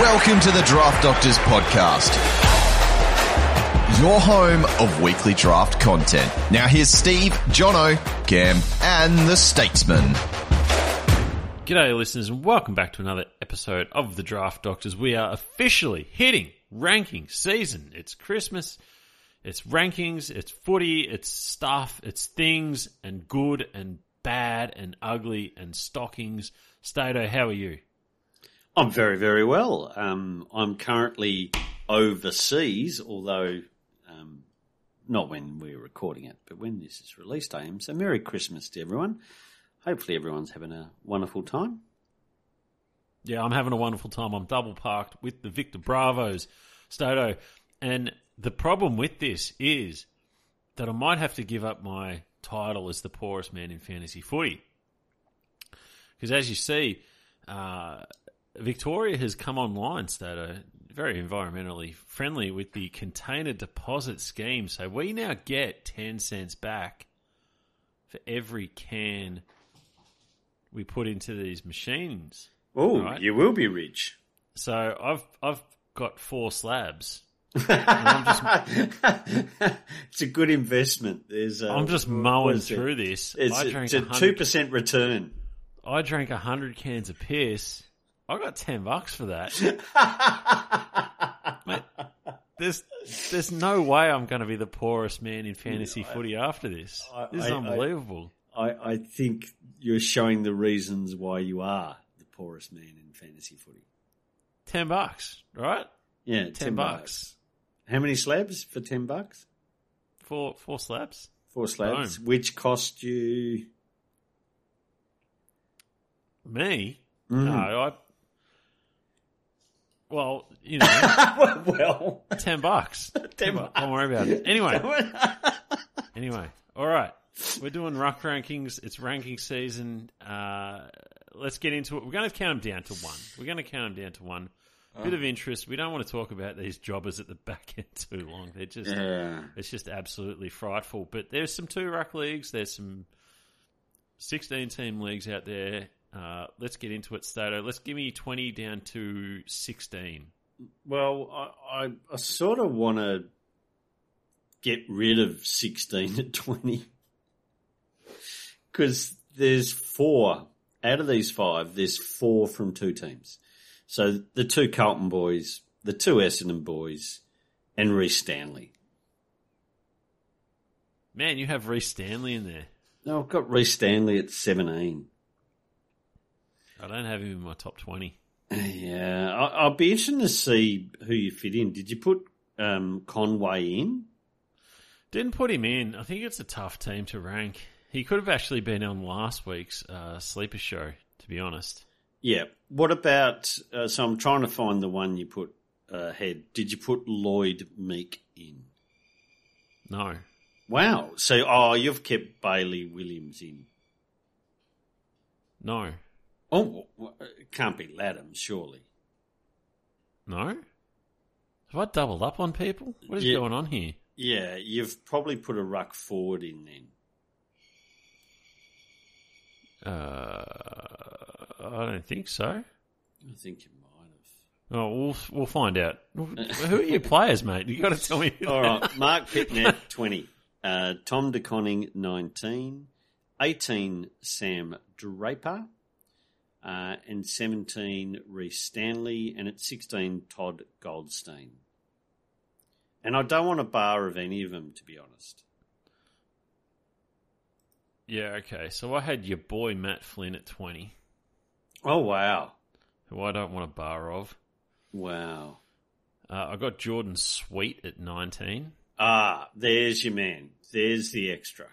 Welcome to the Draft Doctors Podcast, your home of weekly draft content. Now here's Steve, Jono, Cam, and the Statesman. G'day, listeners, and welcome back to another episode of the Draft Doctors. We are officially hitting ranking season. It's Christmas, it's rankings, it's footy, it's stuff, it's things, and good and bad and ugly and stockings. Stato, how are you? I'm very, very well. Um, I'm currently overseas, although um, not when we're recording it, but when this is released, I am. So, Merry Christmas to everyone. Hopefully, everyone's having a wonderful time. Yeah, I'm having a wonderful time. I'm double parked with the Victor Bravos, Stato. And the problem with this is that I might have to give up my title as the poorest man in fantasy footy. Because as you see, uh, Victoria has come online, Stato, very environmentally friendly with the container deposit scheme. So we now get 10 cents back for every can we put into these machines. Oh, Right. you will be rich. So I've I've got four slabs. I'm just it's a good investment. There's, uh, I'm just mowing it? through this. It's, I drank it's a two percent return. I drank hundred cans of piss. I got ten bucks for that. Mate, there's there's no way I'm going to be the poorest man in fantasy footy after this. I- this is I- I- unbelievable. I, I think you're showing the reasons why you are the poorest man in fantasy footy. ten bucks, right? Yeah, Ten, bucks. How many slabs for ten bucks? Four four slabs. Four slabs, which cost you. Me? Mm. No, I. Well, you know, well, ten bucks. ten bucks. Don't worry about it. Anyway, Anyway, all right. We're doing ruck rankings. It's ranking season. Uh, let's get into it. We're going to count them down to one. We're going to count them down to one. Bit of interest. We don't want to talk about these jobbers at the back end too long. They're just, Yeah. it's just absolutely frightful. But there's some two ruck leagues. There's some 16 team leagues out there. Uh, let's get into it, Stato. Let's give me 20 down to 16. Well, I, I, I sort of want to get rid of 16 to 20. Because there's four, out of these five, there's four from two teams. So the two Carlton boys, the two Essendon boys, and Rhys Stanley. Man, you have Rhys Stanley in there. No, I've got Rhys Stanley at 17. I don't have him in my top 20. Yeah, I, I'll be interested to see who you fit in. Did you put um, Conway in? Didn't put him in. I think it's a tough team to rank. He could have actually been on last week's uh, sleeper show, to be honest. Yeah. What about? Uh, so I'm trying to find the one you put uh, ahead. Did you put Lloyd Meek in? No. Wow. So oh, you've kept Bailey Williams in. No. Oh, it can't be Latham, surely. No? Have I doubled up on people? What is Yeah. going on here? Yeah, you've probably put a ruck forward in then. Uh, I don't think so. I think you might have. Oh, we'll we'll find out. Who are your players, mate? You've got to tell me. All right, Mark Pittonet, 20. Uh, Tom De Koning, 19. 18, Sam Draper. Uh, and 17, Rhys Stanley. And at 16, Todd Goldstein. And I don't want a bar of any of them, to be honest. Yeah, okay. So I had your boy Matt Flynn at 20. Oh, wow. who I don't want a bar of. Wow. Uh, I got Jordan Sweet at nineteen. Ah, there's your man. There's the extra.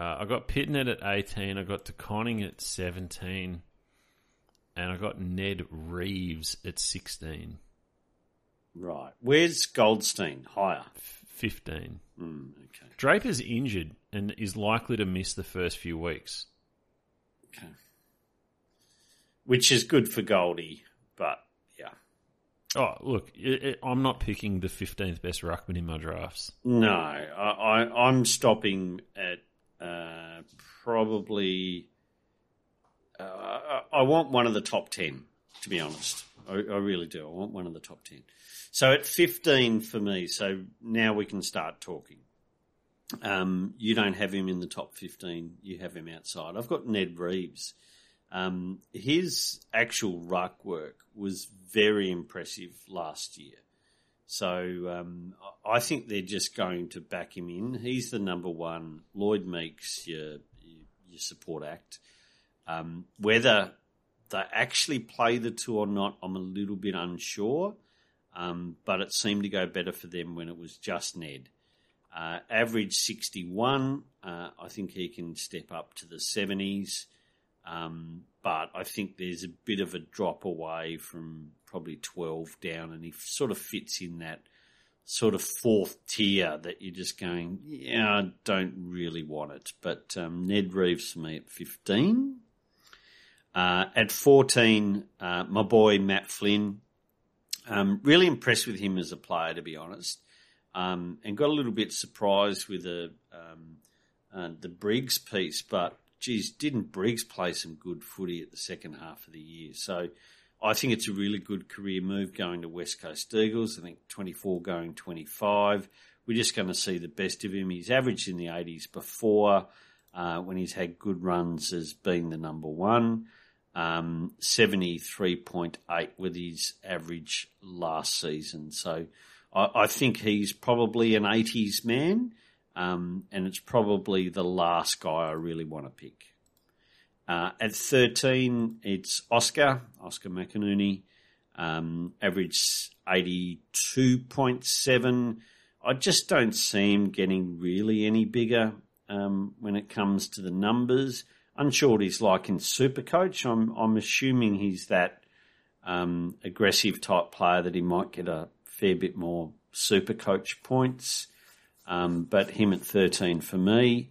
Uh, I got Pittonet at 18. I got De Koning at 17. And I got Ned Reeves at 16. Right. Where's Goldstein? Higher. 15. Mm, okay. Draper's injured and is likely to miss the first few weeks. Okay. Which is good for Goldie, but yeah. Oh, look, it, it, I'm not picking the 15th best ruckman in my drafts. No, I, I, I'm stopping at uh, probably. Uh, I I want one of the top ten, to be honest. I, I really do. I want one of the top 10. So at 15 for me, so now we can start talking. Um, you don't have him in the top 15, you have him outside. I've got Ned Reeves. Um, his actual ruck work was very impressive last year. So um, I think they're just going to back him in. He's the number one. Lloyd Meeks, your, your support act. Um, whether they actually play the two or not, I'm a little bit unsure. Um, but it seemed to go better for them when it was just Ned. Uh, average 61. Uh, I think he can step up to the 70s. Um, but I think there's a bit of a drop away from probably 12 down, and he sort of fits in that sort of fourth tier that you're just going, yeah, I don't really want it. But um, Ned Reeves for me at 15. Uh, at 14, uh, my boy Matt Flynn. Um, really impressed with him as a player, to be honest, um, and got a little bit surprised with the um, uh, the Briggs piece. But geez, didn't Briggs play some good footy at the second half of the year? So I think it's a really good career move going to West Coast Eagles. I think 24 going 25. We're just going to see the best of him. He's averaged in the 80s before uh, when he's had good runs as being the number one um, 73.8 with his average last season. So I, I think he's probably an 80s man, um, and it's probably the last guy I really want to pick. Uh, at 13, it's Oscar, Oscar McInerney, um, average 82.7. I just don't see him getting really any bigger um, when it comes to the numbers unsure he's like in Supercoach. I'm I'm assuming he's that um, aggressive type player that he might get a fair bit more Supercoach points. Um, but him at 13 for me.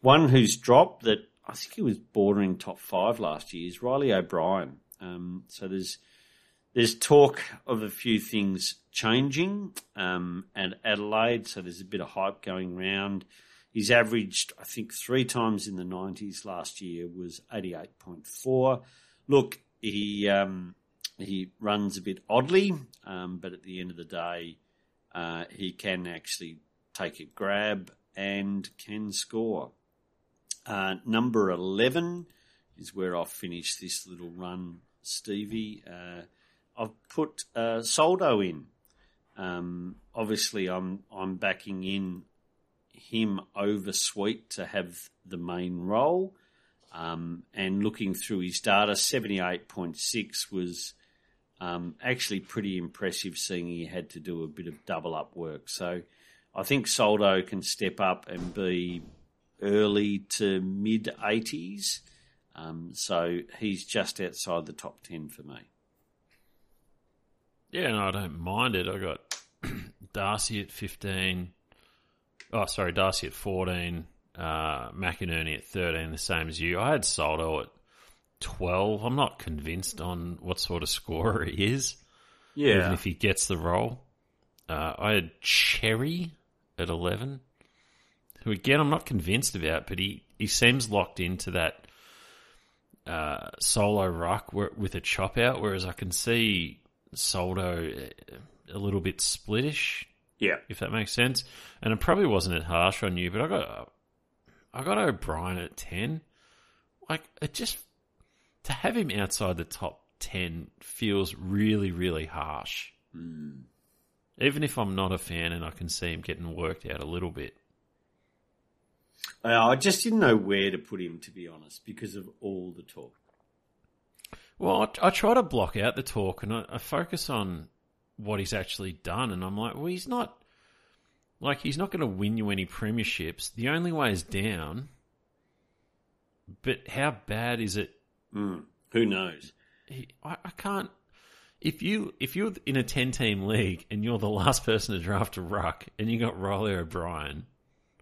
One who's dropped that I think he was bordering top five last year is Riley O'Brien. Um, so there's there's talk of a few things changing um, at Adelaide. So there's a bit of hype going around. He's averaged, I think, three times in the 90s last year was 88.4. Look, he um, he runs a bit oddly, um, but at the end of the day, uh, he can actually take a grab and can score. Uh, number 11 is where I'll finish this little run, Stevie. Uh, I've put uh, Soldo in. Um, obviously, I'm I'm backing in him over Sweet to have the main role. Um, and looking through his data, 78.6 was um, actually pretty impressive, seeing he had to do a bit of double up work. So I think Soldo can step up and be early to mid 80s. Um, so he's just outside the top 10 for me. Yeah, no, I don't mind it. I got Darcy at 15, Oh, sorry, Darcy at 14, uh, McInerney at 13, the same as you. I had Soldo at 12. I'm not convinced on what sort of scorer he is. Yeah. Even if he gets the role. Uh, I had Xerri at 11, who again I'm not convinced about, but he, he seems locked into that uh, solo ruck with a chop out, whereas I can see Soldo uh, a little bit splittish yeah, if that makes sense. And it probably wasn't as harsh on you, but I got I got O'Brien at ten. Like it just to have him outside the top ten feels really, really harsh. Mm. Even if I'm not a fan and I can see him getting worked out a little bit. Uh, I just didn't know where to put him, to be honest, because of all the talk. Well, I, I try to block out the talk and I, I focus on what he's actually done. And I'm like, well, he's not like he's not going to win you any premierships. The only way is down. But how bad is it? Mm, who knows? He, I, I can't. If you if you're in a ten team league and you're the last person to draft a ruck and you got Riley O'Brien,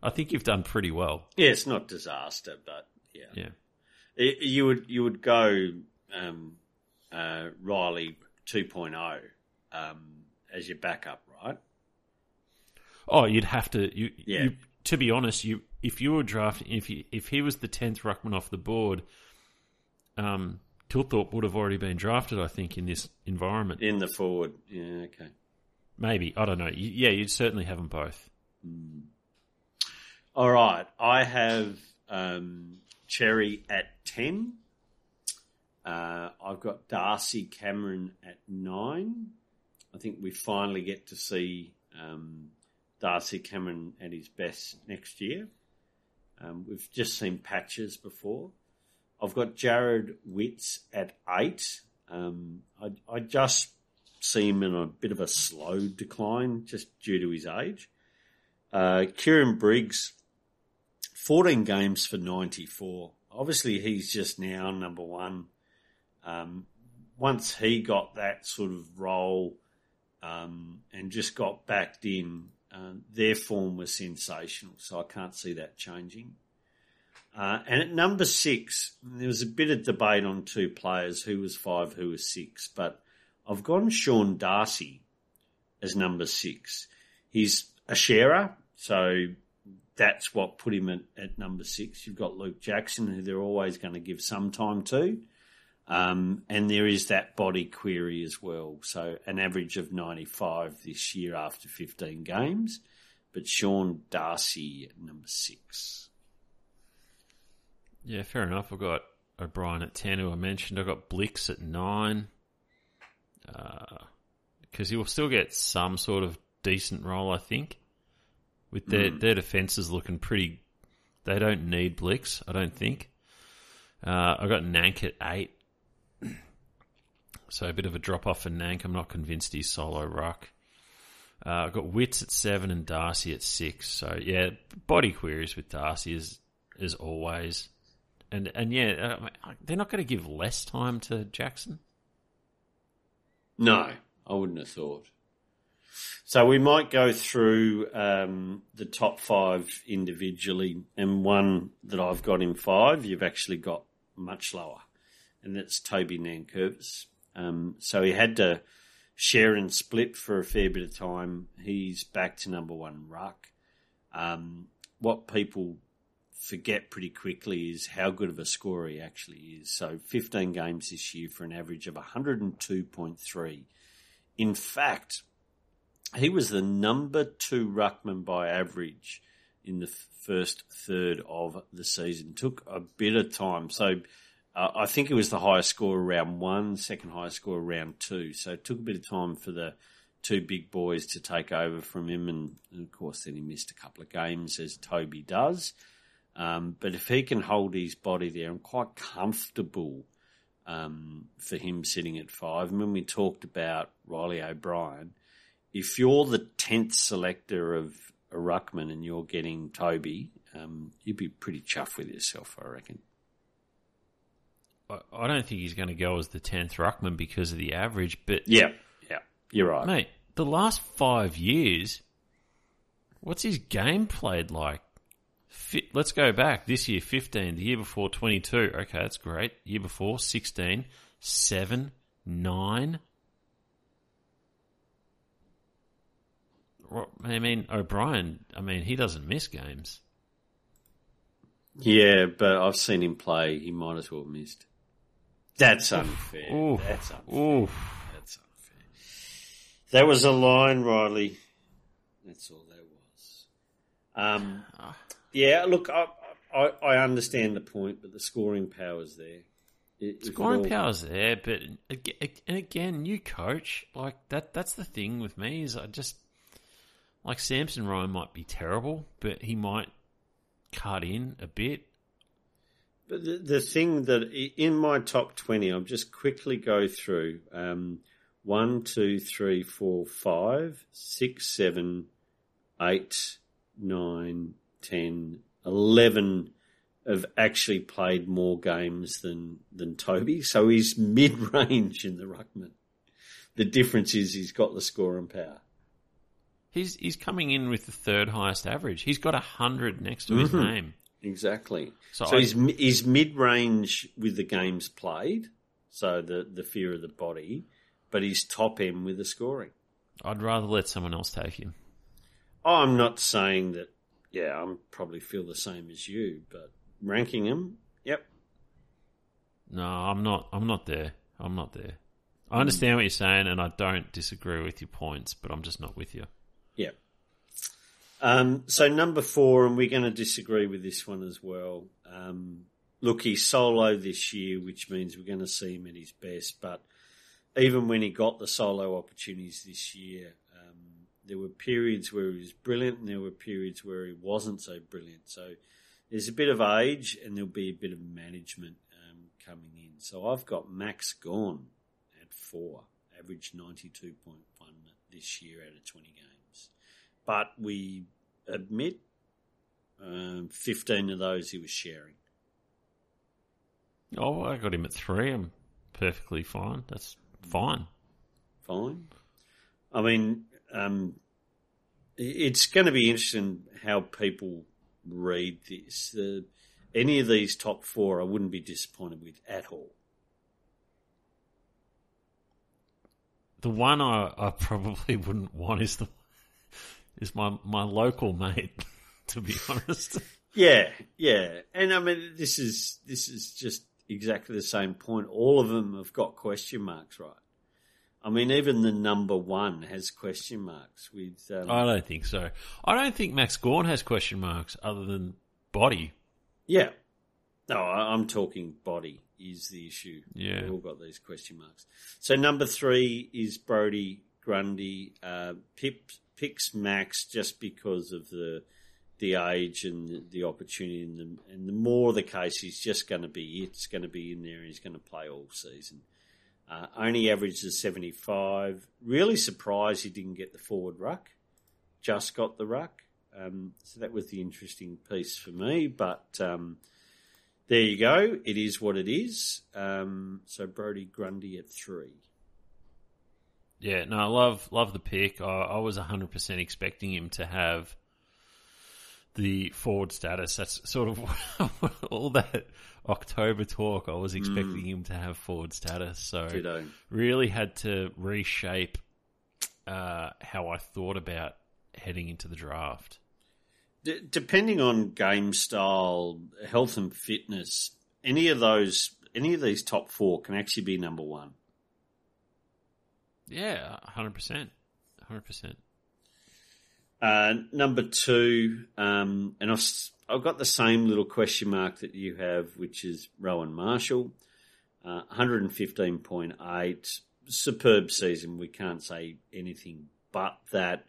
I think you've done pretty well. Yeah, it's not disaster, but yeah, yeah. It, you would you would go um, uh, Riley 2.0 um, as your backup, right? Oh, you'd have to. You, yeah. You, to be honest, you if you were drafting if he, if he was the tenth ruckman off the board, um, Kilthorpe would have already been drafted, I think, in this environment. In the forward. Yeah, okay. Maybe. I don't know. Yeah, you'd certainly have them both. All right. I have um, Xerri at 10. Uh, I've got Darcy Cameron at 9. I think we finally get to see um, Darcy Cameron at his best next year. Um, we've just seen patches before. I've got Jarrod Witts at 8. Um, I, I just see him in a bit of a slow decline just due to his age. Uh, Kieran Briggs, 14 games for 94. Obviously, he's just now number one. Um, once he got that sort of role um, and just got backed in, uh, their form was sensational. So I can't see that changing. Uh, and at number six, there was a bit of debate on two players who was five, who was six, but I've gone Sean Darcy as number six. He's a sharer, so that's what put him at, at number six. You've got Luke Jackson, who they're always going to give some time to. Um, and there is that body query as well. So an average of 95 this year after 15 games. But Sean Darcy number six. Yeah, fair enough. I've got O'Brien at 10, who I mentioned. I've got Blix at 9. Because he will still get some sort of decent role, I think. With their, their defences looking pretty. They don't need Blix, I don't think. Uh, I've got Nank at 8. So a bit of a drop off for Nank. I'm not convinced he's solo ruck. Uh, I've got Witts at seven and Darcy at six. So yeah, body queries with Darcy is as always, and and yeah, uh, they're not going to give less time to Jackson. No, I wouldn't have thought. So we might go through um, the top five individually, and one that I've got in five, you've actually got much lower, and that's Toby Nankervis. Um, so he had to share and split for a fair bit of time. He's back to number one ruck. Um, what people forget pretty quickly is how good of a scorer he actually is. So 15 games this year for an average of 102.3. In fact, he was the number two ruckman by average in the first third of the season. Took a bit of time. So uh, I think it was the highest score round one, second highest score round two. So it took a bit of time for the two big boys to take over from him. And, and of course, then he missed a couple of games, as Toby does. Um, but if he can hold his body there, I'm quite comfortable um, for him sitting at five. And when we talked about Riley O'Brien, if you're the 10th selector of a ruckman and you're getting Toby, um, you'd be pretty chuffed with yourself, I reckon. I, I don't think he's going to go as the tenth ruckman because of the average, but Yeah, yeah, you're right. mate, the last five years, what's his game played like? Let's go back. This year, 15. The year before, 22. Okay, that's great. Year before, 16. 7. 9. I mean, O'Brien, I mean, he doesn't miss games. Yeah, but I've seen him play. He might as well have missed. That's unfair. Oof. That's unfair. Oof. That's unfair. That was a line, Riley. That's all that was. Um, yeah, look, I, I, I understand the point, but the scoring power's there. It- Scoring all- power's there, but and again, new coach like that—that's the thing with me is I just like Samson Ryan might be terrible, but he might cut in a bit. But the, the thing that in my top 20, I'll just quickly go through um, 1, 2, 3, 4, 5, 6, 7, 8, 9, 10, 11 have actually played more games than, than Toby. So he's mid range in the Ruckman. The difference is he's got the score and power. He's he's coming in with the third highest average. He's got a hundred next to his Mhm. name. Exactly. So So, I- he's, he's mid range with the games played, so the, the fear of the body, but he's top end with the scoring. I'd rather let someone else take him. I'm not saying that, yeah, I'm probably feel the same as you, but ranking him, yep. No, I'm not. I'm not there. I'm not there. I understand what you're saying, and I don't disagree with your points, but I'm just not with you. Yeah. Um, so number four, and we're going to disagree with this one as well. Um, look, he's solo this year, which means we're going to see him at his best. But even when he got the solo opportunities this year, there were periods where he was brilliant, and there were periods where he wasn't so brilliant. So there's a bit of age, and there'll be a bit of management um, coming in. So I've got Max Gawn at four, average ninety two point one this year out of twenty games. But we admit um, fifteen of those he was sharing. Oh, I got him at three. I'm perfectly fine. That's fine. Fine. I mean, um, it's going to be interesting how people read this. Uh, any of these top four, I wouldn't be disappointed with at all. The one I, I probably wouldn't want is the is my my local mate. To be honest, Yeah, yeah, and I mean, this is this is just exactly the same point. All of them have got question marks, right? I mean, even the number one has question marks with. Um, I don't think so. I don't think Max Gawn has question marks other than body. Yeah. No, I'm talking body is the issue. Yeah. We've all got these question marks. So number three is Brodie Grundy. Uh, Pip picks Max just because of the the age and the, the opportunity, and the, and the more the case, he's just going to be it's going to be in there. and He's going to play all season. Uh, only averages 75. Really surprised he didn't get the forward ruck. Just got the ruck. Um, so that was the interesting piece for me. But um, there you go. It is what it is. Um, so Brodie Grundy at three. Yeah, no, I love love the pick. I, I was hundred percent expecting him to have the forward status. That's sort of all that October talk. I was expecting him to have forward status. So Ditto. really had to reshape uh, how I thought about heading into the draft. D- depending on game style, health and fitness, any of those, any of these top four can actually be number one. Yeah, hundred percent, hundred percent. Uh, number two, um, and I've, I've got the same little question mark that you have, which is Rowan Marshall, uh, 115.8. Superb season. We can't say anything but that.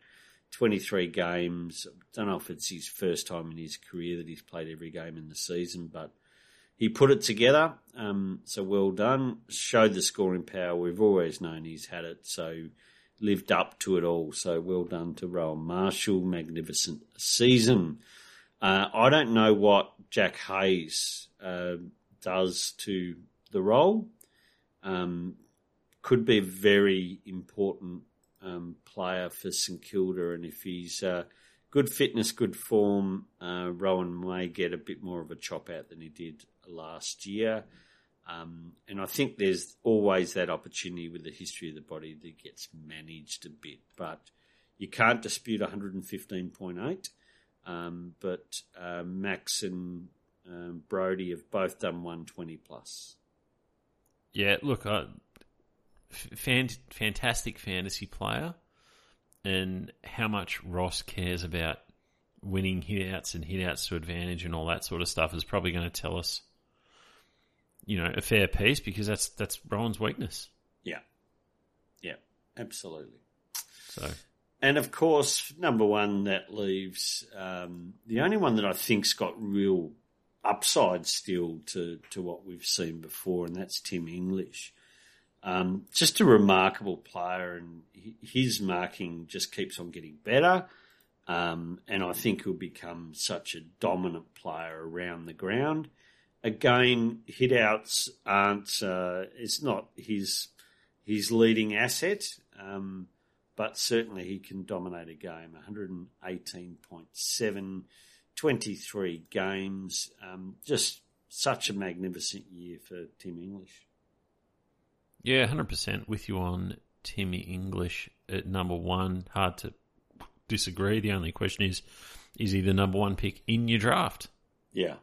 23 games. don't know if it's his first time in his career that he's played every game in the season, but he put it together. Um, so well done. Showed the scoring power. We've always known he's had it. So lived up to it all. So well done to Rowan Marshall. Magnificent season. Uh, I don't know what Jack Hayes uh, does to the role. Um, could be a very important um, player for St Kilda, and if he's uh, good fitness, good form, uh, Rowan may get a bit more of a chop out than he did last year. Um, and I think there's always that opportunity with the history of the body that gets managed a bit, but you can't dispute 115.8. Um, but uh, Max and um, Brody have both done 120 plus. Yeah, look, uh, fan- fantastic fantasy player, and how much Ross cares about winning hitouts and hitouts to advantage and all that sort of stuff is probably going to tell us, you know, a fair piece because that's that's Rowan's weakness. Yeah. Yeah, absolutely. So And of course, number one, that leaves um, the only one that I think's got real upside still to, to what we've seen before, and that's Tim English. Um, just a remarkable player, and his marking just keeps on getting better. Um, and I think he'll become such a dominant player around the ground. Again, hitouts aren't, uh, it's not his, his leading asset. Um, but certainly he can dominate a game. 118.7, 23 games. Um, just such a magnificent year for Tim English. yeah, hundred percent with you on Timmy English at number one. Hard to disagree. The only question is, is he the number one pick in your draft? Yeah.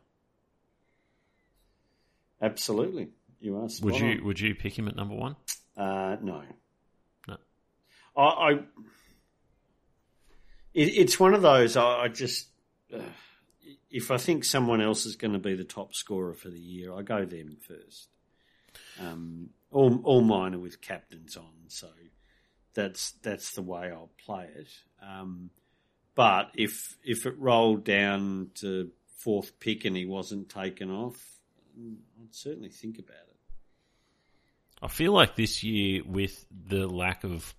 Absolutely. You are. Would you on. would you pick him at number one? Uh, no. No. I. I it, it's one of those. I, I just. Uh, if I think someone else is going to be the top scorer for the year, I go them first. Um, all, all mine are with captains on, so that's that's the way I'll play it. Um, but if if it rolled down to fourth pick and he wasn't taken off, Mm, I'd certainly think about it. I feel like this year, with the lack of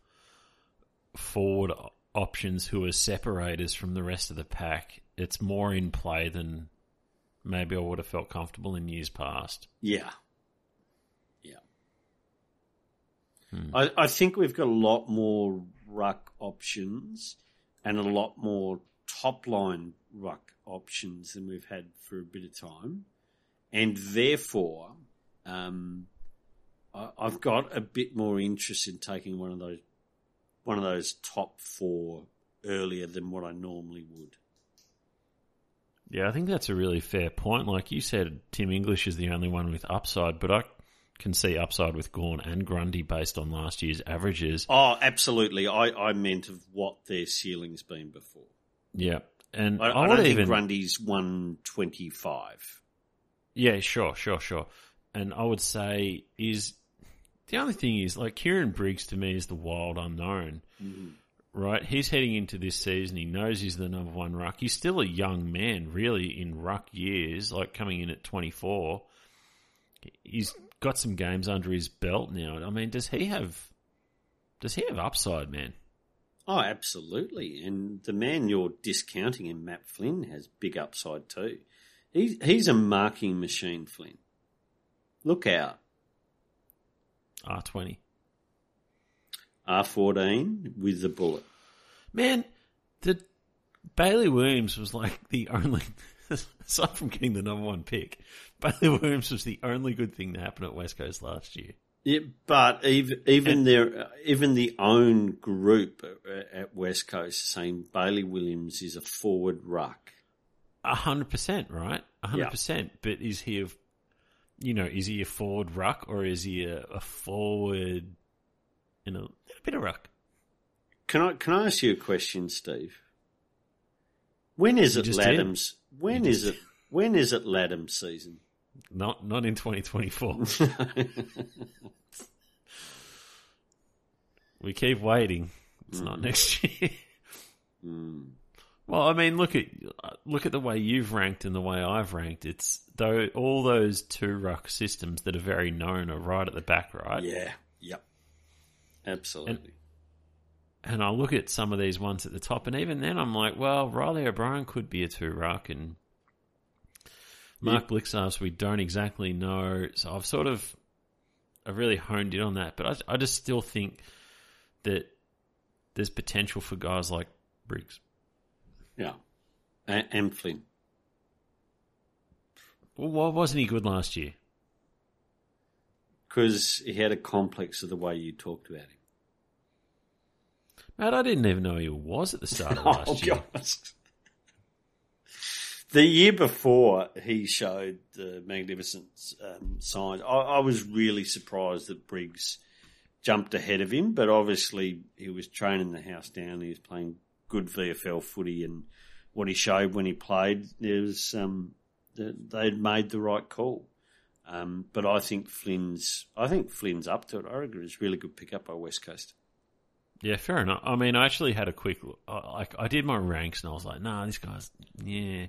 forward options who are separators from the rest of the pack, it's more in play than maybe I would have felt comfortable in years past. Yeah. Yeah. Hmm. I, I think we've got a lot more ruck options and a lot more top line ruck options than we've had for a bit of time. And therefore, um, I, I've got a bit more interest in taking one of those one of those top four earlier than what I normally would. Yeah, I think that's a really fair point. Like you said, Tim English is the only one with upside, but I can see upside with Gawn and Grundy based on last year's averages. Oh, absolutely. I, I meant of what their ceiling's been before. Yeah, and I, I, I don't even think Grundy's 125. Yeah, sure, sure, sure. And I would say is the only thing is like Kieran Briggs to me is the wild unknown. Right? He's heading into this season. He knows he's the number one ruck. He's still a young man, really, in ruck years, like coming in at 24. He's got some games under his belt now. I mean, does he have, does he have upside, man? Oh, absolutely. And the man you're discounting in Matt Flynn has big upside too. He's, he's a marking machine, Flynn. Look out. R20. R14 with the bullet. Man, the Bailey Williams was like the only, aside from getting the number one pick, Bailey Williams was the only good thing to happen at West Coast last year. Yeah, but even even And- their even the own group at West Coast saying Bailey Williams is a forward ruck. A hundred percent, right? A hundred Yeah. percent. But is he a, you know, is he a forward ruck or is he a, a forward in a little bit of ruck? Can I can I ask you a question, Steve? When is You it just did. Ladhams'? When You is just it? When is it Ladhams' season? Not not in twenty twenty four. We keep waiting. It's not mm-hmm. next year. Mm. Well, I mean, look at look at the way you've ranked and the way I've ranked. It's though all those two ruck systems that are very known are right at the back, right? yeah. Yep. Absolutely. And I look at some of these ones at the top, and even then, I'm like, well, Riley O'Brien could be a two ruck, and Mark Blicavs, we don't exactly know. So I've sort of, I've really honed in on that, but I, I just still think that there's potential for guys like Briggs. Yeah. And, and Flynn. Well, why wasn't he good last year? Because he had a complex of the way you talked about him. Mate, I didn't even know he was at the start of last Oh, year. The year before he showed the magnificent um, signs, I, I was really surprised that Briggs jumped ahead of him, but obviously he was training the house down. He was playing good VFL footy, and what he showed when he played, there was um, they'd made the right call. Um, but I think Flynn's, I think Flynn's up to it. I reckon it's really good pickup by West Coast. Yeah, fair enough. I mean, I actually had a quick look. I, like I did my ranks, and I was like, "Nah, this guy's yeah."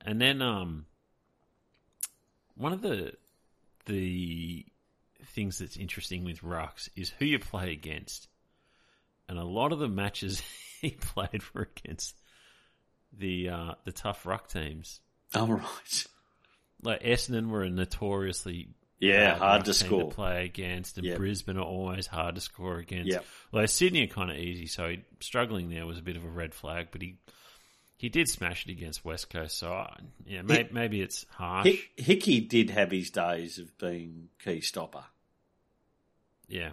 And then, um, one of the the things that's interesting with Rux is who you play against, and a lot of the matches he played were against the uh, the tough Ruck teams. All right. Like Essendon were a notoriously Yeah, hard to score. play against, and Yep. Brisbane are always hard to score against. Yep. Although Sydney are kind of easy, so he, struggling there was a bit of a red flag, but he he did smash it against West Coast. So I, yeah, may, Hick- maybe it's harsh. Hick, Hickey did have his days of being key stopper. Yeah,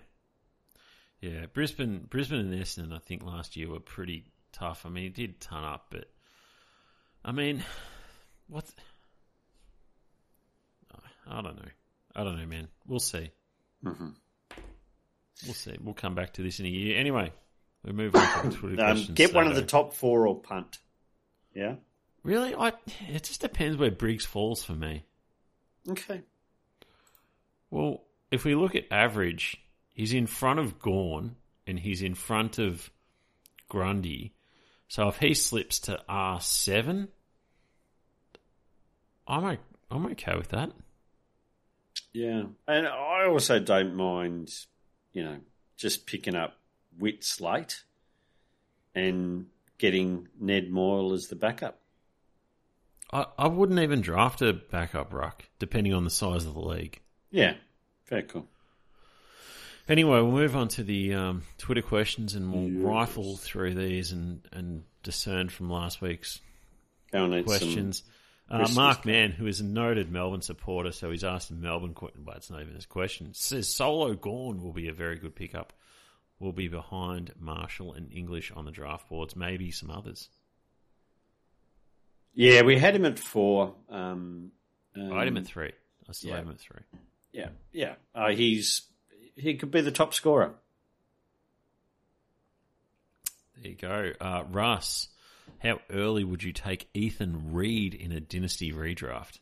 yeah. Brisbane, Brisbane and Essendon, I think last year were pretty tough. I mean, he did ton up, but I mean, what? I don't know. I don't know, man. We'll see. Mm-hmm. We'll see. We'll come back to this in a year. Anyway, we move on to Twitter Um, get one of the top four or punt. Yeah. Really, I it just depends where Briggs falls for me. Okay. Well, if we look at average, he's in front of Gawn and he's in front of Grundy. So if he slips to R seven, I'm I'm okay with that. Yeah, and I also don't mind, you know, just picking up Witts late and getting Ned Moyle as the backup. I, I wouldn't even draft a backup ruck, depending on the size of the league. Yeah, very cool. Anyway, we'll move on to the um, Twitter questions and we'll Yes. rifle through these and, and discern from last week's Go and eat questions. Uh, Mark. Mann, who is a noted Melbourne supporter, so he's asked a Melbourne question, but it's not even his question. Says Solo Gawn will be a very good pickup. Will be behind Marshall and English on the draft boards, maybe some others. Yeah, we had him at four. Um, um, I had him at three. I still yeah. him at three. Yeah, yeah. Uh, he's he could be the top scorer. There you go. Uh, Russ, how early would you take Ethan Read in a dynasty redraft?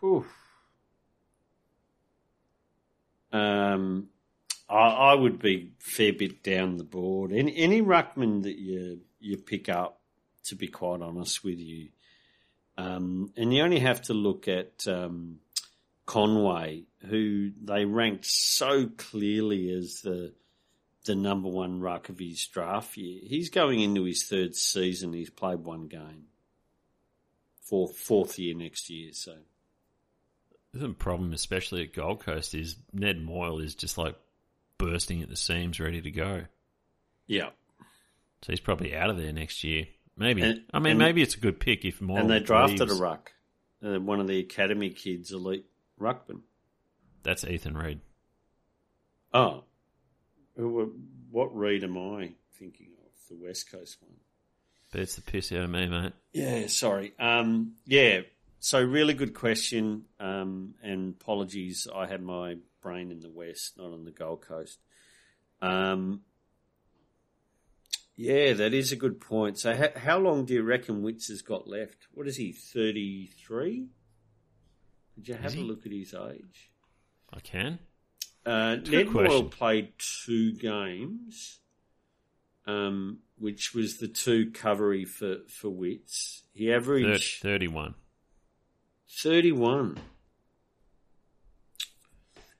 Whew. Um, I, I would be a fair bit down the board. Any any ruckman that you you pick up, to be quite honest with you, um, and you only have to look at um, Conway, who they ranked so clearly as the the number one ruck of his draft year. He's going into his third season. He's played one game. Fourth fourth year next year. So. The problem, especially at Gold Coast, is Ned Moyle is just like bursting at the seams, ready to go. Yeah. So he's probably out of there next year. Maybe. And- I mean, maybe it's a good pick if Moyle and they drafted leaves. a ruck, uh, one of the academy kids, elite ruckman. That's Ethan Read. Oh, Who- what Reed am I thinking of? The West Coast one. But it's the piss out of me, mate. Yeah, sorry. Um, yeah, so really good question. Um, and apologies, I had my brain in the West, not on the Gold Coast. Um, yeah, that is a good point. So, ha- how long do you reckon Witts has got left? What is he, 33? Did you have a he? look at his age? I can. Uh, Good Ned Moyle question. played two games, um, which was the two covery for, for Witts. He Thir- averaged 31. 31.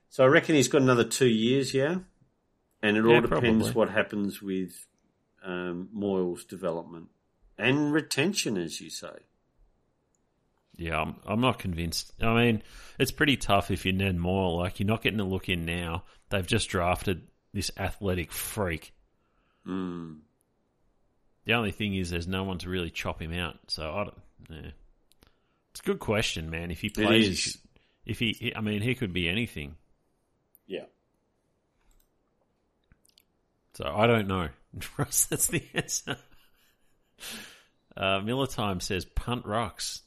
So I reckon he's got another two years, yeah? And it Yeah, all depends probably. what happens with um, Moyle's development and retention, as you say. Yeah, I'm, I'm not convinced. I mean, it's pretty tough if you're Ned Moyle. Like, you're not getting a look in now. They've just drafted this athletic freak. Mm. The only thing is, there's no one to really chop him out. So I don't. Yeah. It's a good question, man. If he plays, if he, he- I mean, he could be anything. Yeah. So I don't know. Russ, that's the answer. Uh, Miller Time says punt rocks.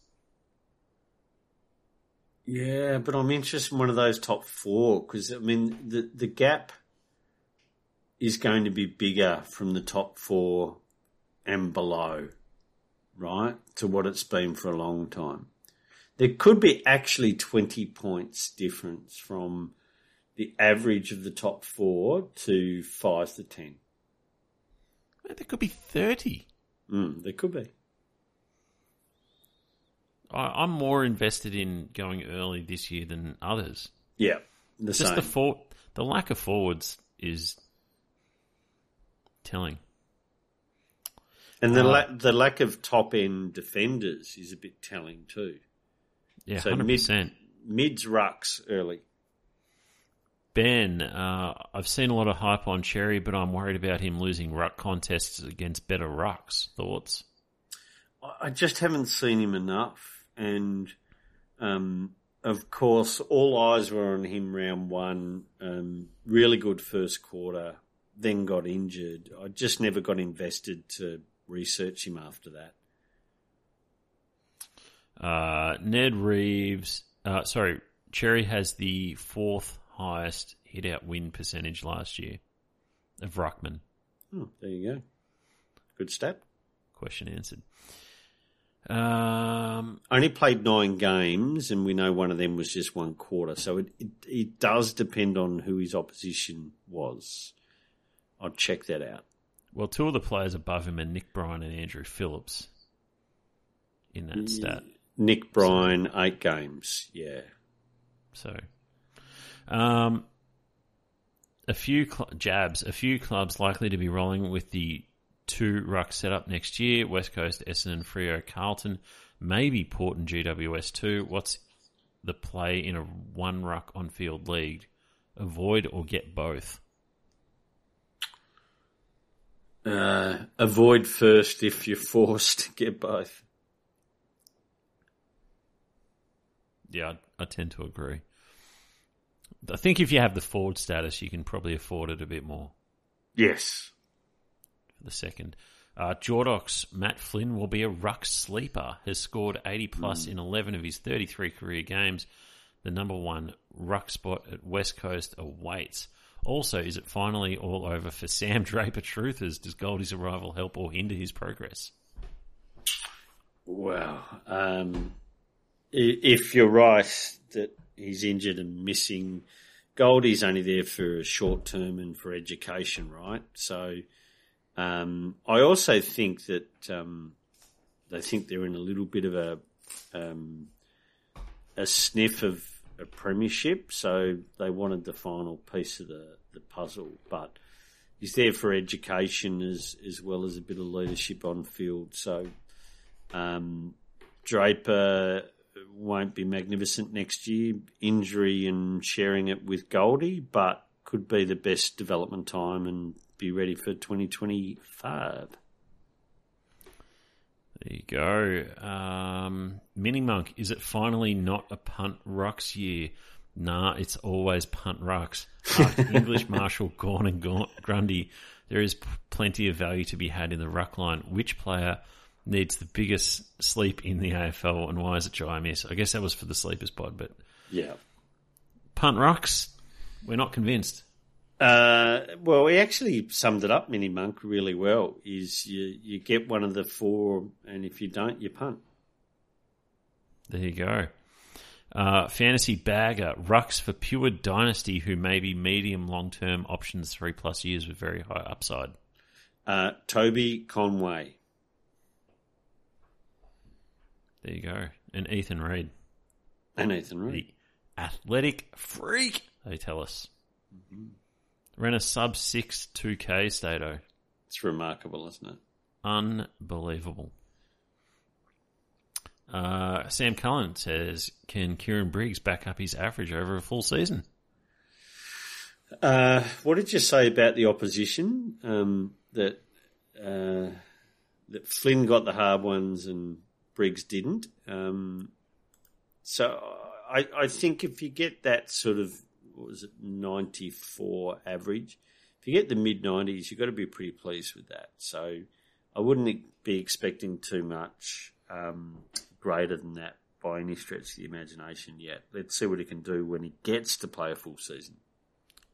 Yeah, but I'm interested in one of those top four because I mean the the gap is going to be bigger from the top four and below, right? To what it's been for a long time. There could be actually 20 points difference from the average of the top four to five to 10. There could be thirty. Mm, there could be. I, I'm more invested in going early this year than others. Yeah, the Just same. the for, the lack of forwards is telling. and the, uh, la- the lack of top end defenders is a bit telling too. Yeah, So hundred mid- percent. Mids rucks early. Ben, uh, I've seen a lot of hype on Xerri, but I'm worried about him losing ruck contests against better rucks. Thoughts? I just haven't seen him enough, and um, of course, all eyes were on him round one. Um, really good first quarter, then got injured. I just never got invested to research him after that. Uh, Ned Reeves, uh, sorry, Xerri has the fourth highest hit out win percentage last year of Ruckman. Oh, there you go. Good stat. Question answered. Um, Only played nine games, and we know one of them was just one quarter. So it, it, it does depend on who his opposition was. I'll check that out. well, two of the players above him are Nick Bryan and Andrew Phillips in that stat. Nick Bryan, eight games. Yeah. So, um, a few cl- jabs, a few clubs likely to be rolling with the two ruck setup next year. West Coast, Essendon, Freo, Carlton, maybe Port and GWS too. What's the play in a one ruck on field league? Avoid or get both. Uh, avoid first if you're forced to get both. Yeah, I, I tend to agree. I think if you have the forward status, you can probably afford it a bit more. Yes. The second. Uh, Jordox Matt Flynn will be a ruck sleeper. Has scored 80 plus in 11 of his 33 career games. The number one ruck spot at West Coast awaits. Also, is it finally all over for Sam Draper Truthers? Does Goldie's arrival help or hinder his progress? Well, um, if you're right that he's injured and missing, Goldie's only there for a short term and for education, right? So um, I also think that um, they think they're in a little bit of a um, a sniff of a premiership, so they wanted the final piece of the, the puzzle, but. He's there for education as as well as a bit of leadership on field. So um, Draper won't be magnificent next year, injury and sharing it with Goldie, but could be the best development time and be ready for 2025. There you go. Um, Mini Monk, is it finally not a punt rocks year? Nah, it's always punt rocks. After English Marshall, Gawn and Grundy, there is p- plenty of value to be had in the ruck line. Which player needs the biggest sleep in the AFL and why is it Miss? I guess that was for the sleepers pod, but Yeah. punt rocks. we're not convinced. Uh, well, he actually summed it up, Mini Monk, really well. Is you you get one of the four, and if you don't, you punt. There you go. Uh, fantasy bagger rucks for pure dynasty who may be medium long term options three plus years with very high upside. Uh, Toby Conway. There you go. And Ethan Read, And Ethan Read. the athletic freak, they tell us. Ran a sub six two K stato. It's remarkable, isn't it? Unbelievable. Uh, Sam Cullen says, "Can Kieran Briggs back up his average over a full season?" Uh, what did you say about the opposition? Um, that uh, that Flynn got the hard ones and Briggs didn't. Um, so I, I think if you get that sort of what was it ninety four average, if you get the mid nineties, you've got to be pretty pleased with that. So I wouldn't be expecting too much um, greater than that by any stretch of the imagination yet. Let's see what he can do when he gets to play a full season.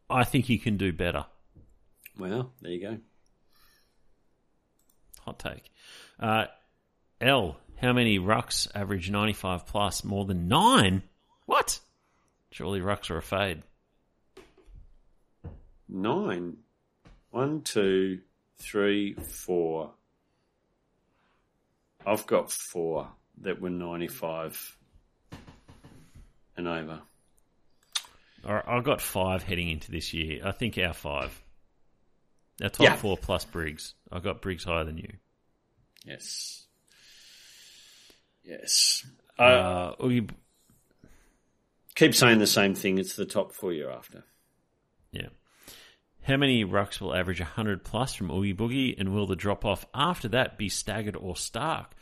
I think he can do better. Well, there you go. Hot take. Uh, L, how many rucks average 95 plus? More than nine? What? Surely rucks are a fade. Nine. One, two, three, four. I've got four that were 95 and over. All right, I've got five heading into this year. I think our five. Our top Yeah. four plus Briggs. I've got Briggs higher than you. Yes. Yes. I Uh, Oogie, keep saying the same thing. It's the top four you're after. yeah. How many rucks will average 100 plus from Oogie Boogie, and will the drop off after that be staggered or stark?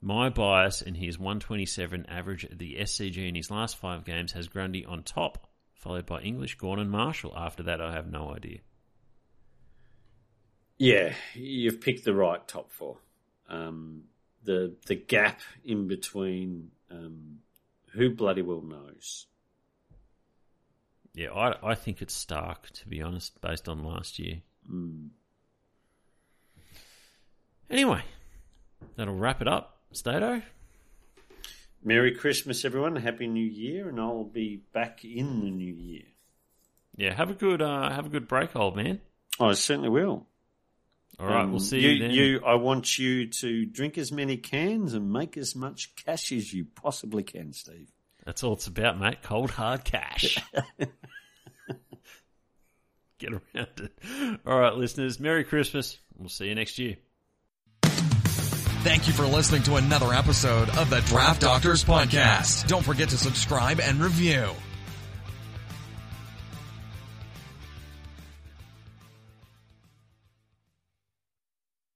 My bias in his 127 average at the SCG in his last five games has Grundy on top, followed by English, Gawn, and Marshall. After that, I have no idea. Yeah, you've picked the right top four. Um, the the gap in between, um, who bloody well knows. Yeah, I, I think it's Stark, to be honest, based on last year. Mm. Anyway, that'll wrap it up. Stato? Merry Christmas, everyone. Happy New Year, and I'll be back in the new year. Yeah, have a good uh, have a good break, old man. I certainly will. All right, Um, we'll see you. you, then. You, I want you to drink as many cans and make as much cash as you possibly can, Steve. That's all it's about, mate. Cold hard cash. Get around it. All right, listeners. Merry Christmas. We'll see you next year. Thank you for listening to another episode of the Draft Doctors Podcast. Don't forget to subscribe and review.